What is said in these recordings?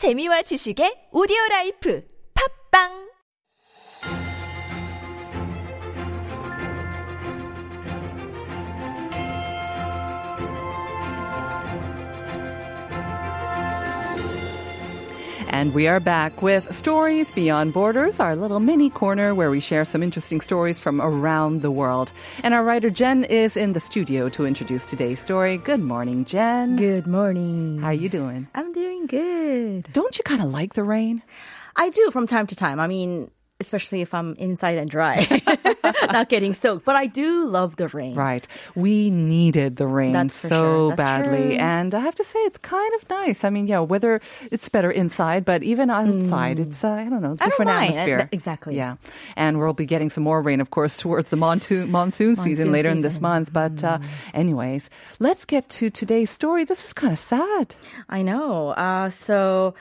재미와 지식의 오디오 라이프. 팝빵 And we are back with Stories Beyond Borders, our little mini corner where we share some interesting stories from around the world. And our writer Jen is in the studio to introduce today's story. Good morning, Jen. Good morning. How are you doing? I'm doing good. Don't you kind of like the rain? I do from time to time. I mean, especially if I'm inside and dry, not getting soaked. But I do love the rain. Right. We needed the rain That's so sure. Badly. true. And I have to say, it's kind of nice. I mean, yeah, whether it's better inside, but even outside, it's, uh, I don't know, Mm. I don't different atmosphere. Uh, exactly. Yeah. And we'll be getting some more rain, of course, towards the monsoon, monsoon, season later in this. Mm. month. But, uh, anyways, let's get to today's story. This is kind of sad. I know. Uh, so,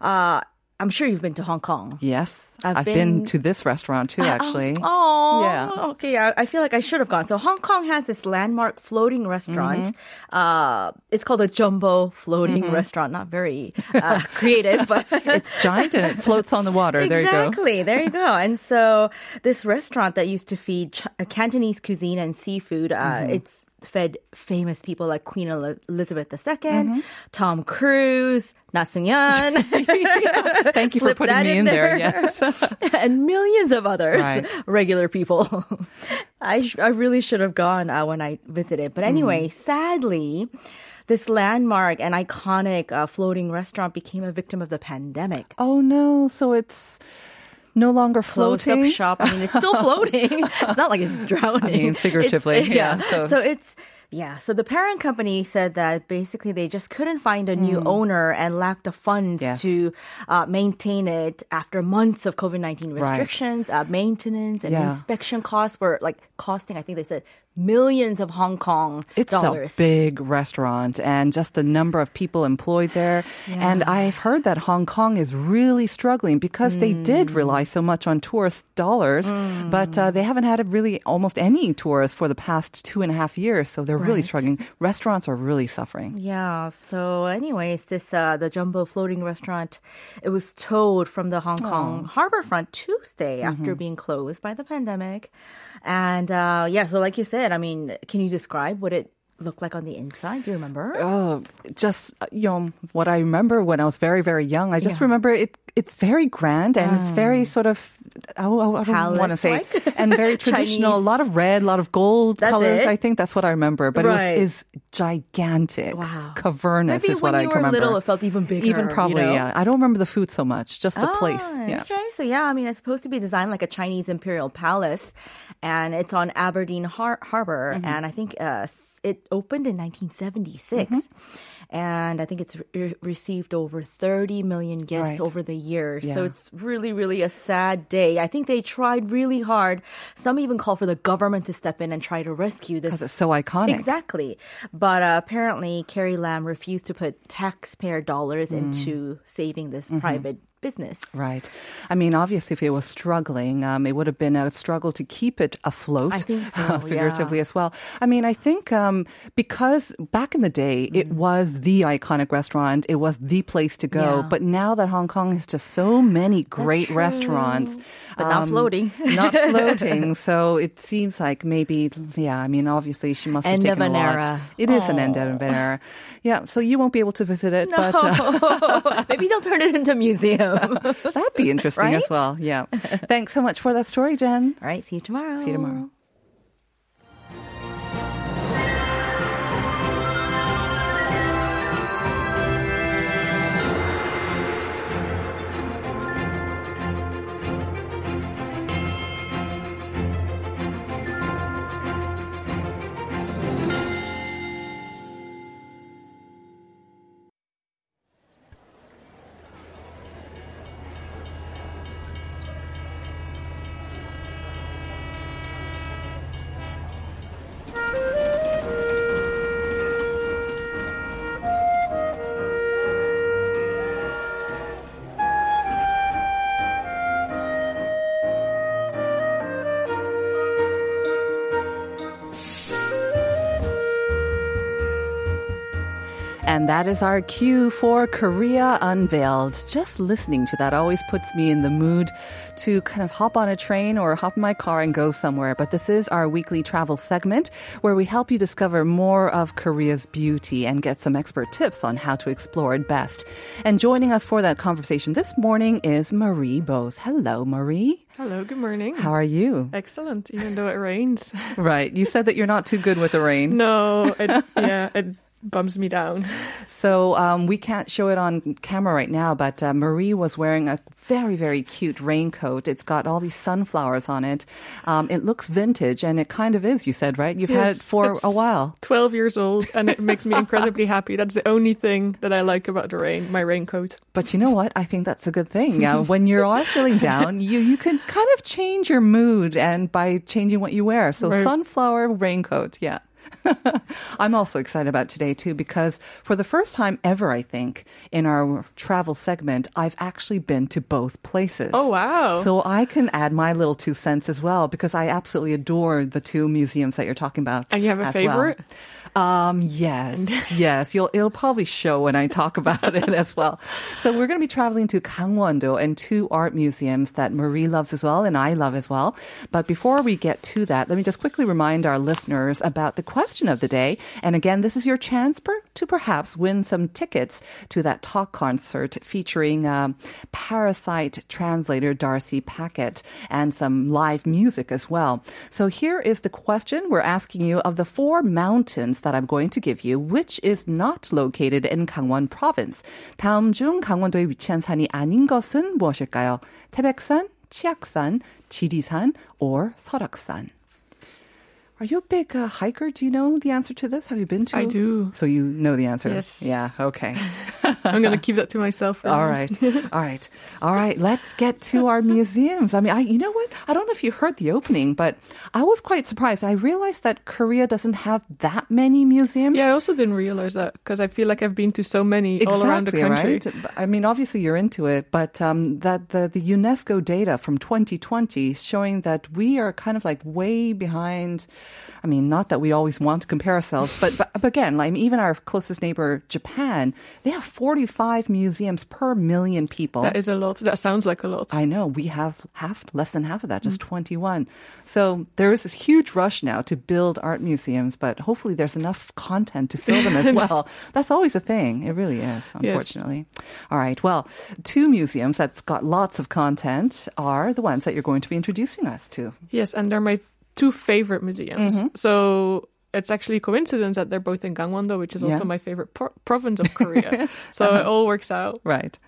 uh, I'm sure you've been to Hong Kong. Yes. I've I've, been, been- to this restaurant too, actually. Oh, Yeah. Okay, I, I feel like I should have gone. So Hong Kong has this landmark floating restaurant. Mm-hmm. Uh, it's called a jumbo floating restaurant. Not very uh, creative, but It's giant and it floats on the water. There you go. Exactly. There you go. And so this restaurant that used to feed Ch- Cantonese cuisine and seafood, uh, Mm-hmm. it's fed famous people like Queen Elizabeth II, Mm-hmm. Tom Cruise, Na Seung-yeon, Thank you for putting that me in in there. there. Yes. and millions of others, Right. regular people. I sh- I really should have gone uh, when I visited, but anyway, Mm-hmm. sadly. This landmark and iconic uh, floating restaurant became a victim of the pandemic. Oh no! So it's no longer closed floating. up shop. I mean, it's still floating. it's not like it's drowning. I mean, figuratively, It's- yeah, So. so- it's yeah. So the parent company said that basically they just couldn't find a new owner and lacked the funds Hmm. Yes. to uh, maintain it after months of COVID nineteen restrictions, uh, maintenance and Yeah. inspection costs were like costing. I think they said millions of Hong Kong It's dollars. a big restaurant, and just the number of people employed there. And I've heard that Hong Kong is really struggling because they did Hmm. rely so much on tourist dollars, but uh, they haven't had really almost any tourists for the past two and a half years. So they're really Right. struggling. Restaurants are really suffering. Yeah. So, anyways, this uh, the jumbo floating restaurant, it was towed from the Hong Kong harborfront Tuesday after being closed by the pandemic, and uh, yeah. So, like you said, I mean, can you describe what it looked like on the inside? Do you remember? Oh, just you know what I remember when I was very very young. I just Yeah. remember it. It's very grand and it's ah. very sort of I, I, I don't want to say Palace-like? and very traditional. A lot of red, a lot of gold That's colors. it? I think that's what I remember. But Right. it was is gigantic, Wow. cavernous Maybe is when what I you were remember. little, it felt even bigger. Even probably, you know? yeah. I don't remember the food so much, just the place. Ah, Yeah. Okay, so yeah, I mean, it's supposed to be designed like a Chinese imperial palace, and it's on Aberdeen Har- Harbor, Mm-hmm. and I think uh, it opened in 1976. Mm-hmm. And I think it's re- received over 30 million guests Right. over the years. So it's really, really a sad day. I think they tried really hard. Some even call for the government to step in and try to rescue this. Because it's so iconic. Exactly. But uh, apparently, Carrie Lam refused to put taxpayer dollars Mm. into saving this Mm-hmm. private business. Right. I mean, obviously, if it was struggling, um, it would have been a struggle to keep it afloat. I think so, uh, figuratively yeah. as well. I mean, I think um, because back in the day, it Mm. was the iconic restaurant, it was the place to go. Yeah. But now that Hong Kong has just so many great restaurants, But not floating. not floating. So it seems like maybe, yeah. I mean, obviously, she must have End of taken an a lot. era. It is an end of an era. Yeah. So you won't be able to visit it, but. Uh, Maybe they'll turn it into a museum. That'd be interesting as well. Yeah. Thanks so much for that story, Jen. All right, see you tomorrow. See you tomorrow. And that is our cue for Korea Unveiled. Just listening to that always puts me in the mood to kind of hop on a train or hop in my car and go somewhere. But this is our weekly travel segment where we help you discover more of Korea's beauty and get some expert tips on how to explore it best. And joining us for that conversation this morning is Marie Bose. Hello, Marie. Hello, good morning. How are you? Excellent, even though it rains. Right. You said that you're not too good with the rain. No, it, yeah, it bums me down. So um, we can't show it on camera right now, but uh, Marie was wearing a very, very cute raincoat. It's got all these sunflowers on it. Um, it looks vintage, and it kind of is, you said, right? You've had it for a while. 12 years old, and it makes me incredibly happy. That's the only thing that I like about the rain, my raincoat. But you know what? I think that's a good thing. Uh, when you are feeling down, you, you can kind of change your mood and by changing what you wear. So Right. sunflower raincoat, yeah. I'm also excited about today too because for the first time ever, I think, in our travel segment, I've actually been to both places. Oh, wow. So I can add my little two cents as well because I absolutely adore the two museums that you're talking about. And you have a favorite? well. Um, yes, yes. You'll, it'll probably show when I talk about it as well. So we're going to be traveling to Gangwon-do and two art museums that Marie loves as well and I love as well. But before we get to that, let me just quickly remind our listeners about the question of the day. And again, this is your chance per, to perhaps win some tickets to that talk concert featuring um, Parasite translator Darcy Paquet and some live music as well. So here is the question we're asking you of the four mountains that I'm going to give you, which is not located in Gangwon province. 다음 중 강원도에 위치한 산이 아닌 것은 무엇일까요? 태백산, 치악산, 지리산, or 설악산. Are you a big uh, hiker? Do you know the answer to this? Have you been to? I do. So you know the answer. Yes. Yeah. Okay. I'm going to keep that to myself. All right. All right. All right. Let's get to our museums. I mean, I, you know what? I don't know if you heard the opening, but I was quite surprised. I realized that Korea doesn't have that many museums. Yeah, I also didn't realize that because I feel like I've been to so many all around the country. Right? I mean, obviously you're into it, but um, that the, the UNESCO data from 2020 showing that we are kind of like way behind. I mean, not that we always want to compare ourselves, but, but, again, like even our closest neighbor, Japan, they have 45 museums per million people. That is a lot. That sounds like a lot. I know we have half, less than half of that, Mm. just 21. So there is this huge rush now to build art museums, but hopefully there's enough content to fill them as well. That's always a thing. It really is, unfortunately. All right. Well, two museums that's got lots of content are the ones that you're going to be introducing us to. Yes, and they're my two favorite museums. Mm-hmm. So it's actually a coincidence that they're both in Gangwon-do, which is also Yeah. my favorite pro- province of Korea. so it all works out. Right.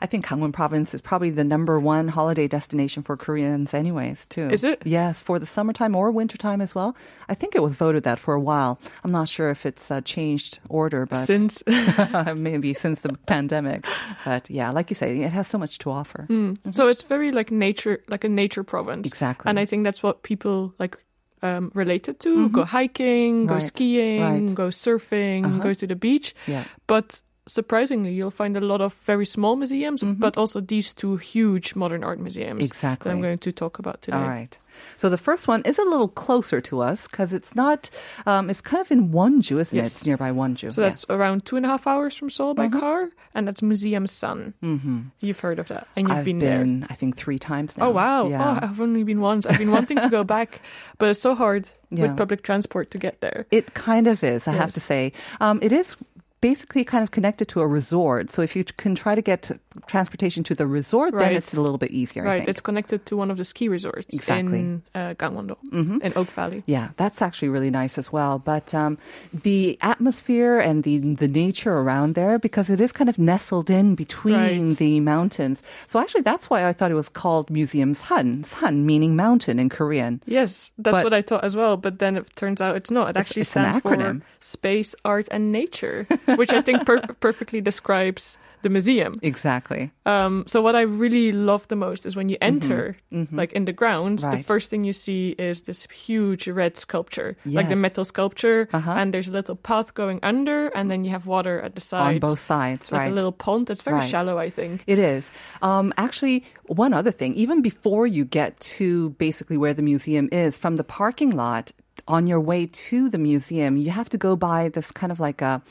I think Gangwon province is probably the number one holiday destination for Koreans anyways, too. Is it? Yes, for the summertime or wintertime as well. I think it was voted that for a while. I'm not sure if it's uh, changed order, but Since maybe since the pandemic. But yeah, like you say, it has so much to offer. So it's very like nature, like a nature province. Exactly. And I think that's what people like um, related to. Go hiking, go Right. skiing, Right. go surfing, go to the beach. Yeah. But surprisingly, you'll find a lot of very small museums, but also these two huge modern art museums Exactly. that I'm going to talk about today. All right. So the first one is a little closer to us because it's not, um, it's kind of in Wonju, isn't it? Yes. It's nearby Wonju. So that's around two and a half hours from Seoul by car, and that's Museum SAN. Mm-hmm. You've heard of that, and you've I've been, been, there. I think, three times now. Oh wow! Yeah. Oh, I've only been once. I've been wanting to go back, but it's so hard Yeah. with public transport to get there. It kind of is, I have to say. Um, it is basically kind of connected to a resort. So if you can try to get transportation to the resort, then it's a little bit easier, I Right, it's connected to one of the ski resorts Exactly. in uh, Gangwon-do in Oak Valley. Yeah, that's actually really nice as well. But um, the atmosphere and the the nature around there, because it is kind of nestled in between Right. the mountains. So actually, that's why I thought it was called Museum SAN. San meaning mountain in Korean. Yes, that's But- what I thought as well. But then it turns out it's not. It It's- actually it's an stands for. Space, Art, and Nature, which I think per- perfectly describes the museum. Exactly. Um, so what I really love the most is when you enter, like in the grounds, the Mm-hmm. First thing you see is this huge red sculpture, like the metal sculpture, Uh-huh. and there's a little path going under, and then you have water at the On sides, both sides, like right. a little pond. It's very Right. shallow, I think. It is. Um, actually, one other thing, even before you get to basically where the museum is, from the parking lot on your way to the museum, you have to go by this kind of like a,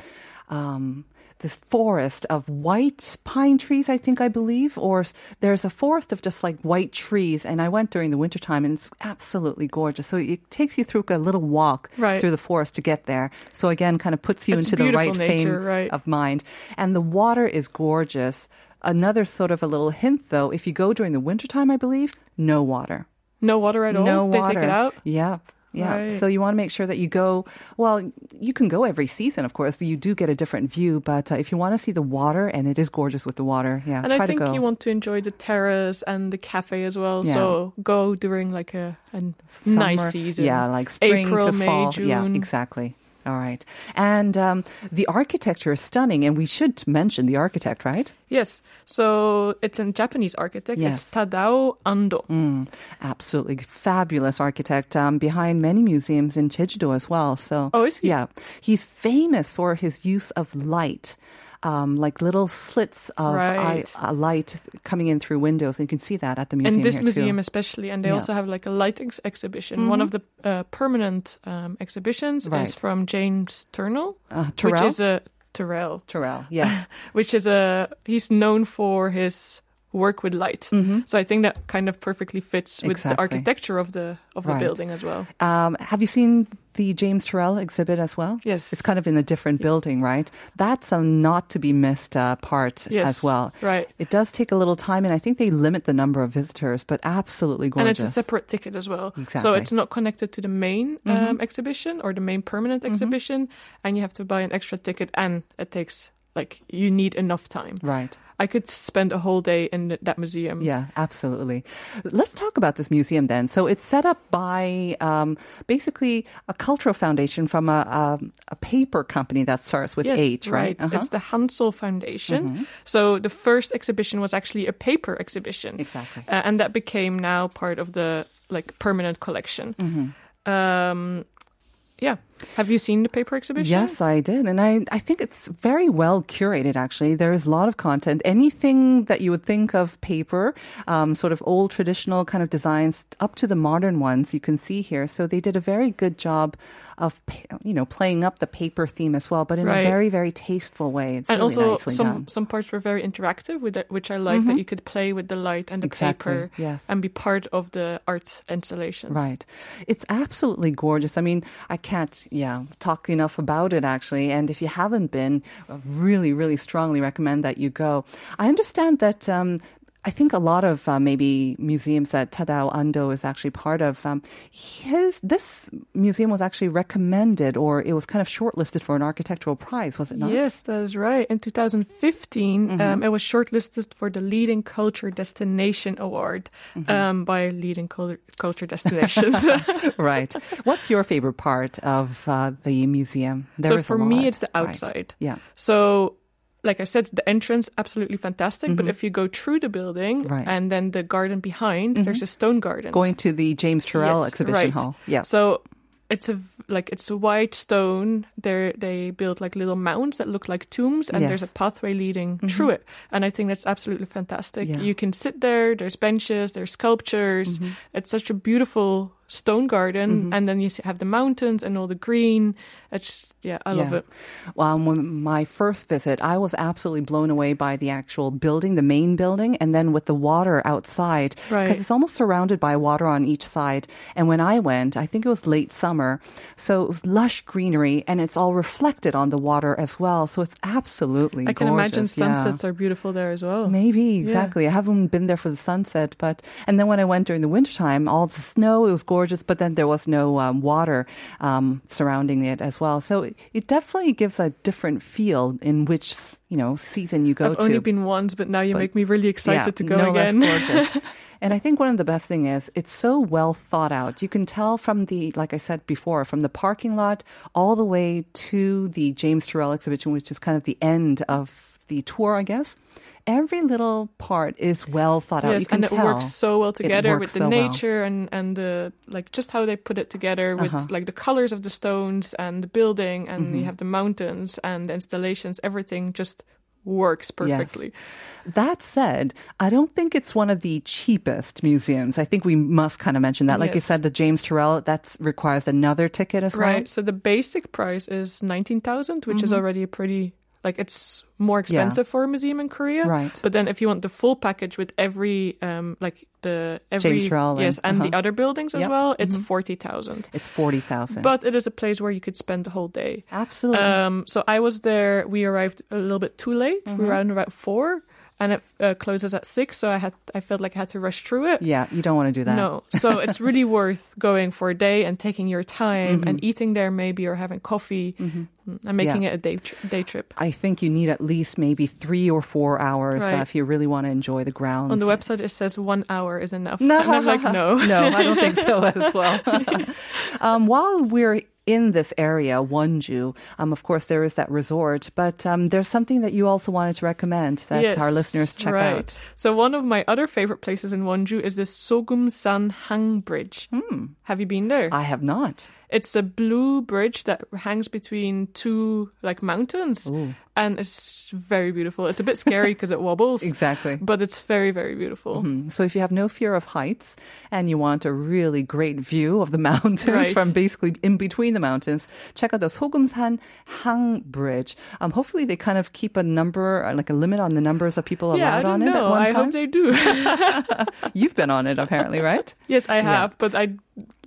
um, this forest of white pine trees, I think I believe, or there's a forest of just like white trees. And I went during the wintertime and it's absolutely gorgeous. So it takes you through a little walk Right. through the forest to get there. So again, kind of puts you It's into the right nature, frame right. of mind. And the water is gorgeous. Another sort of a little hint though, if you go during the wintertime, I believe, no water. No water at all. No they water. take it out. Yeah. Yeah. Right. So you want to make sure that you go, well, you can go every season, of course. You do get a different view, but uh, if you want to see the water, and it is gorgeous with the water, yeah, And I think you want to enjoy the terrace and the cafe as well. Yeah. So go during like a, a Summer- nice season. Yeah, like spring April, to May, fall. June. Yeah, exactly. All right. And um, the architecture is stunning, and we should mention the architect, right? Yes. So it's a Japanese architect. Yes. It's Tadao Ando. Mm, absolutely fabulous architect um, behind many museums in Jeju-do as well. So, Oh, is he? Yeah, he's famous for his use of light. Um, like little slits of eye, Right. uh, light coming in through windows, and you can see that at the museum and this museum too. especially and they Yeah. also have like a light ex- exhibition one of the uh, permanent um, exhibitions Right. is from james turnell Uh, which is a Turrell, Turrell, yes. which is a he's known for his work with light. So I think that kind of perfectly fits with Mm-hmm. Exactly. the architecture of the of the Right. building as well. Um, have you seen the James Turrell exhibit as well? Yes. It's kind of in a different building, right? That's a not to be missed uh, part Yes, as well. right. It does take a little time, and I think they limit the number of visitors, but absolutely gorgeous. And it's a separate ticket as well. So Exactly. Mm-hmm. it's not connected to the main um, exhibition or the main permanent exhibition, and you have to buy an extra ticket, and it takes like you need enough time. Right. I could spend a whole day in that museum. Yeah, absolutely. Let's talk about this museum then. So it's set up by um, basically a cultural foundation from a, a, a paper company that starts with Yes, H, right? Uh-huh. Mm-hmm. It's the Hansol Foundation. So the first exhibition was actually a paper exhibition. Exactly. Uh, and that became now part of the like permanent collection. Mm-hmm. Um, yeah. Have you seen the paper exhibition? Yes, I did. And I, I think it's very well curated, actually. There is a lot of content. Anything that you would think of paper, um, sort of old traditional kind of designs, up to the modern ones you can see here. So they did a very good job of, you know, playing up the paper theme as well, but in Right. a very, very tasteful way. It's and really also some done. some parts were very interactive with that, which I like that you could play with the light and the Mm-hmm. Exactly, paper yes. and be part of the art installations. Right. It's absolutely gorgeous. I mean, I can't, yeah, talk enough about it actually. And if you haven't been, I really, really strongly recommend that you go. I understand that, um, I think a lot of uh, maybe museums that Tadao Ando is actually part of. Um, his this museum was actually recommended, or it was kind of shortlisted for an architectural prize, was it not? Yes, that is right. In 2015, Mm-hmm. um, it was shortlisted for the Leading Culture Destination Award Mm-hmm. um, by Leading Cul- Culture Destinations. right. What's your favorite part of uh, the museum? There so for me, it's the right. outside. Yeah. So, like I said, the entrance absolutely fantastic. But if you go through the building Mm-hmm. Right. Mm-hmm. and then the garden behind, there's a stone garden. Going to the James Turrell Yes, exhibition right. hall. Yeah. So it's a like it's a white stone. They they built like little mounds that look like tombs, and there's a Yes. Mm-hmm. pathway leading through it. And I think that's absolutely fantastic. Yeah. You can sit there. There's benches. There's sculptures. Mm-hmm. It's such a beautiful stone garden, mm-hmm. and then you have the mountains and all the green. It's yeah, I love it. Well, when my first visit, I was absolutely blown away by the actual building, the main building, and then with the water outside. Right. Because it's almost surrounded by water on each side. And when I went, I think it was late summer. So it was lush greenery and it's all reflected on the water as well. So it's absolutely I can imagine gorgeous, yeah. sunsets are beautiful there as well. Maybe exactly. I haven't been there for the sunset, but and then when I went during the wintertime, all the snow it was gorgeous, but then there was no um, water um, surrounding it as well. So it, it definitely gives a different feel in which you know season you go I've to. only been once, but now you But- make me really excited yeah, to go no again. less gorgeous. And I think one of the best thing is it's so well thought out. You can tell from the, like I said before, from the parking lot all the way to the James Turrell exhibition, which is kind of the end of the tour, I guess. Every little part is well thought out. Yes, You can and it tell. works so well together with the so well. nature and and the like just how they put it together with Uh-huh. like the colors of the stones and the building and Mm-hmm. you have the mountains and the installations. Everything just works perfectly. That said, I don't think it's one of the cheapest museums. I think we must kind of mention that. Like you said, the James Turrell, that requires another ticket as well. Right. So the basic price is nineteen thousand, which is Mm-hmm. already a pretty like it's more expensive for a museum in Korea. Right. But then if you want the full package with every um like the every James Turrell and- yes and the uh-huh. other buildings as Yep. well, it's forty thousand. It's 40,000. But it is a place where you could spend the whole day. Absolutely. Um, so I was there. We arrived a little bit too late. Mm-hmm. We were around about four, and it uh, closes at six. So I had I felt like I had to rush through it. yeah, you don't want to do that. No, so it's really worth going for a day and taking your time Mm-hmm. and eating there maybe or having coffee mm, and making Yeah. it a day tr- day trip. I think you need at least maybe three or four hours uh, if you really want to enjoy the grounds. On the website it says one hour is enough. No, and I'm like no. no, I don't think so as well. um, while we're in this area, Wonju, um, of course, there is that resort, but um, there's something that you also wanted to recommend that our listeners check right. out. So one of my other favorite places in Wonju is the Sogumsan Hang Bridge. Have you been there? I have not. It's a blue bridge that hangs between two like mountains, and it's very beautiful. It's a bit scary because it wobbles, Exactly. but it's very very beautiful. Mm, So if you have no fear of heights and you want a really great view of the mountains Right. from basically in between the mountains, check out the Sogumsan Hang Bridge. Um, hopefully they kind of keep a number, uh, like a limit on the numbers of people Yeah, I allowed on it at know. one I time. hope they do. You've been on it apparently, right? yes, I have, but I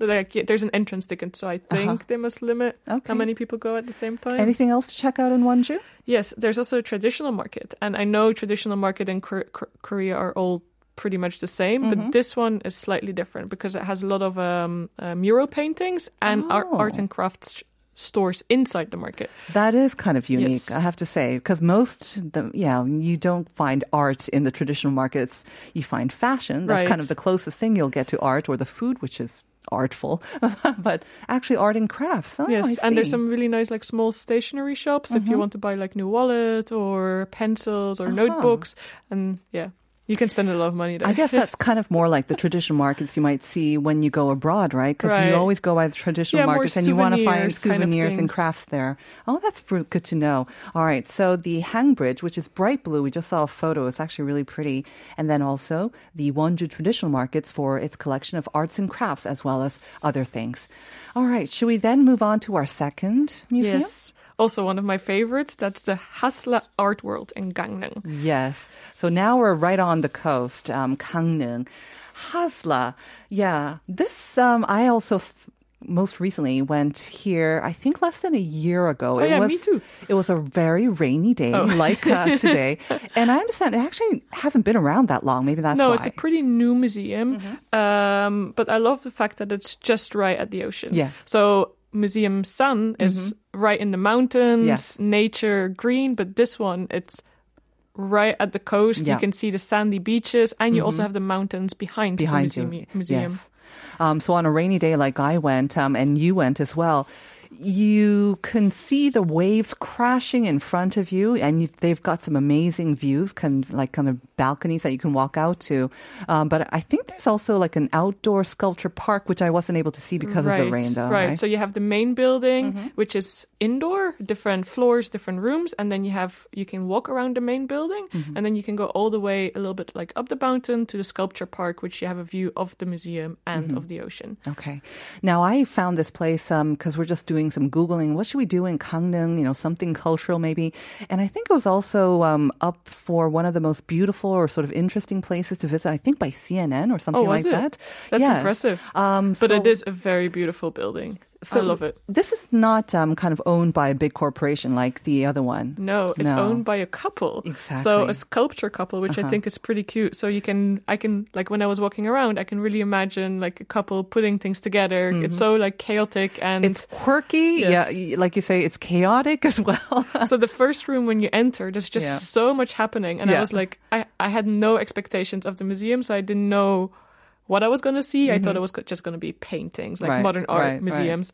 like there's an entrance ticket, so I think they must limit Uh-huh. Okay. how many people go at the same time. Anything else to check out in Wonju? Yes, there's also a traditional market, and I know traditional market in Kor- Kor- Korea are all pretty much the same, Mm-hmm. but this one is slightly different because it has a lot of um, uh, mural paintings and art, Oh. art and crafts stores inside the market. That is kind of unique, Yes. I have to say, because most, the, yeah, you don't find art in the traditional markets. You find fashion. That's kind of the closest thing you'll get to art or the food, which is artful, but actually art and crafts. Oh, yes, and there's some really nice like small stationery shops if you mm-hmm. want to buy like new wallet or pencils or uh-huh. notebooks, and yeah, you can spend a lot of money there. I guess that's kind of more like the traditional markets you might see when you go abroad, right? Because you always go by the traditional Yeah, markets and you want to find souvenirs kind of and crafts there. Oh, that's good to know. All right. So the Hang Bridge, which is bright blue, we just saw a photo. It's actually really pretty. And then also the Wonju traditional markets for its collection of arts and crafts as well as other things. All right. Should we then move on to our second museum? yes. Also, one of my favorites. That's the Haslla Art World in Gangneung. Yes. So now we're right on the coast, um, Gangneung. Haslla. Yeah. This, um, I also f- most recently went here, I think less than a year ago. Oh, yeah, was, me too. Oh. It was a very rainy day, like uh, today. And I understand it actually hasn't been around that long. Maybe that's no, why. it's a pretty new museum, um, but I love the fact that it's just right at the ocean. Yes. Mm-hmm. So Museum SAN is right in the mountains, Yes. nature, green, but this one it's right at the coast. Yeah. Mm-hmm. You can see the sandy beaches, and you also have the mountains behind, behind the museum. you. museum. Yes. Um, so on a rainy day like I went, um, and you went as well, you can see the waves crashing in front of you, and you, they've got some amazing views, kind of like kind of balconies that you can walk out to. Um, but I think there's also like an outdoor sculpture park, which I wasn't able to see because of the rain, though. Right. Right. So you have the main building, Mm-hmm. which is indoor, different floors, different rooms, and then you have you can walk around the main building, Mm-hmm. and then you can go all the way a little bit like up the mountain to the sculpture park, which you have a view of the museum and Mm-hmm. of the ocean. Okay. Now I found this place because we're just doing some googling. What should we do in Gangneung? You know, something cultural maybe. And I think it was also um, up for one of the most beautiful or sort of interesting places to visit. I think by CNN or something Oh, like it? that. That's Yes. impressive. Um, But so- it is a very beautiful building. I love it. This is not um, kind of owned by a big corporation like the other one. No, it's No. owned by a couple. So Exactly. Uh-huh. a sculpture couple, which I think is pretty cute. So you can, I can, like when I was walking around, I can really imagine like a couple putting things together. It's so like chaotic and Mm-hmm. It's quirky, Yes. yeah. Like you say, it's chaotic as well. so the first room when you enter, there's just Yeah. so much happening, and Yeah. I was like, I, I had no expectations of the museum, so I didn't know what I was going to see. I thought it was just going to be paintings, like Mm-hmm. Right, modern art right, right.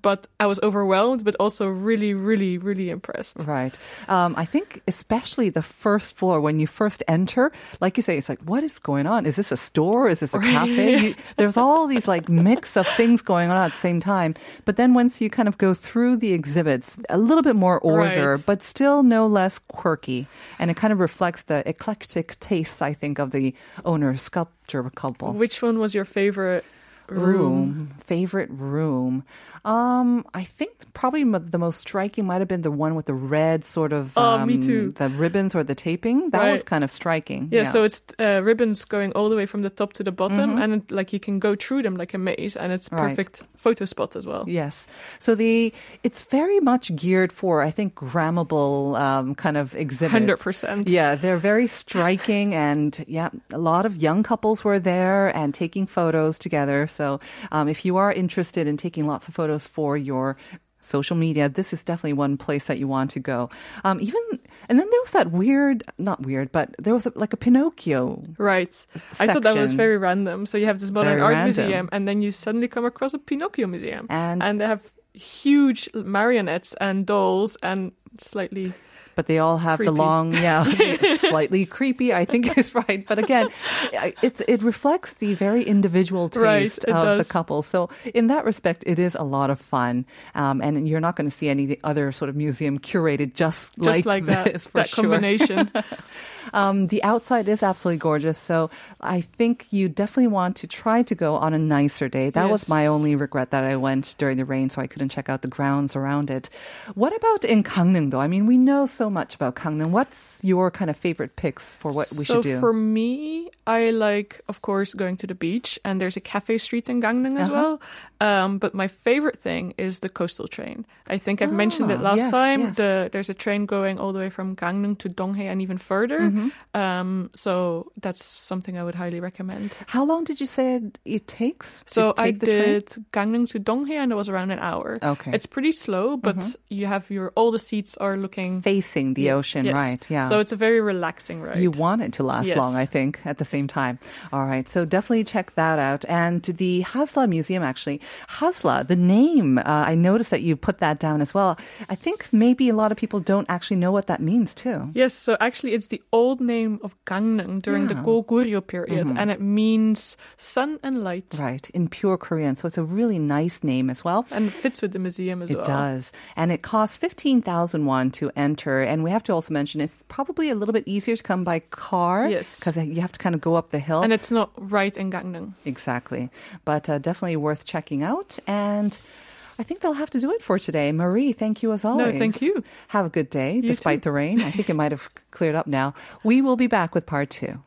But I was overwhelmed, but also really, really, really impressed. Right. Um, I think especially the first floor when you first enter, like you say, it's like, what is going on? Is this a store? Is this a cafe? You, there's all these like mix of things going on at the same time. But then once you kind of go through the exhibits, a little bit more order, Right. but still no less quirky. And it kind of reflects the eclectic tastes, I think, of the owner sculpture couple. Which one was your favorite? Room. Favorite room. Um, I think probably m- the most striking might have been the one with the red sort of. Oh, me um, too. The ribbons or the taping. That was kind of striking. Yeah, so it's uh, ribbons going all the way from the top to the bottom, Mm-hmm. and like you can go through them like a maze, and it's Right. perfect photo spot as well. Yes. So the it's very much geared for I think grammable um, kind of exhibits. Hundred percent. Yeah, they're very striking, and yeah, a lot of young couples were there and taking photos together. So um, if you are interested in taking lots of photos for your social media, this is definitely one place that you want to go. Um, even and then there was that weird, not weird, but there was a, like a Pinocchio. Right. I thought that was very random. So you have this modern Very art random. museum, and then you suddenly come across a Pinocchio museum, And- they have huge marionettes and dolls and slightly but they all have the long, yeah, slightly creepy. I think is right. But again, it's, it reflects the very individual taste it of does. the couple. So in that respect, it is a lot of fun. Um, and you're not going to see any other sort of museum curated just, just like, that. this for that sure. combination. Um, the outside is absolutely gorgeous. So I think you definitely want to try to go on a nicer day. That was my only regret that I went during the rain, so I couldn't check out the grounds around it. What about in Gangneung, though? I mean, we know so much about Gangnam. What's your kind of favorite picks for what we so should do? So for me, I like, of course, going to the beach, and there's a cafe street in Gangneung as Uh-huh. well. Um, but my favorite thing is the coastal train. I think I've mentioned it Ah, last yes, time. yes. The there's a train going all the way from Gangneung to Donghae and even further. Mm-hmm. Um, so that's something I would highly recommend. How long did you say it, takes? to So I take the train? did Gangneung to Donghae, and it was around an hour. Okay. Mm-hmm. it's pretty slow, but you have your all the seats are looking facing the ocean, Yes. right? Yeah. So it's a very relaxing ride. You want it to last Yes. long, I think, at the same time. All right. So definitely check that out. And the Haslla Museum, actually, Haslla, the name, uh, I noticed that you put that down as well. I think maybe a lot of people don't actually know what that means, too. Yes, so actually it's the old name of Gangneung during the Yeah. Goguryeo period, and it means sun and light. Right. In pure Korean. So it's a really nice name as well. And it fits with the museum as It well. It does. And it costs 15,000 won to enter. And we have to also mention it's probably a little bit easier to come by car. Yes. Because you have to kind of go up the hill. And it's not right in Gangneung. Exactly. But uh, definitely worth checking out. And I think they'll have to do it for today. Marie, thank you as always. No, thank you. Have a good day, You despite too. the rain. I think it might have cleared up now. We will be back with part two.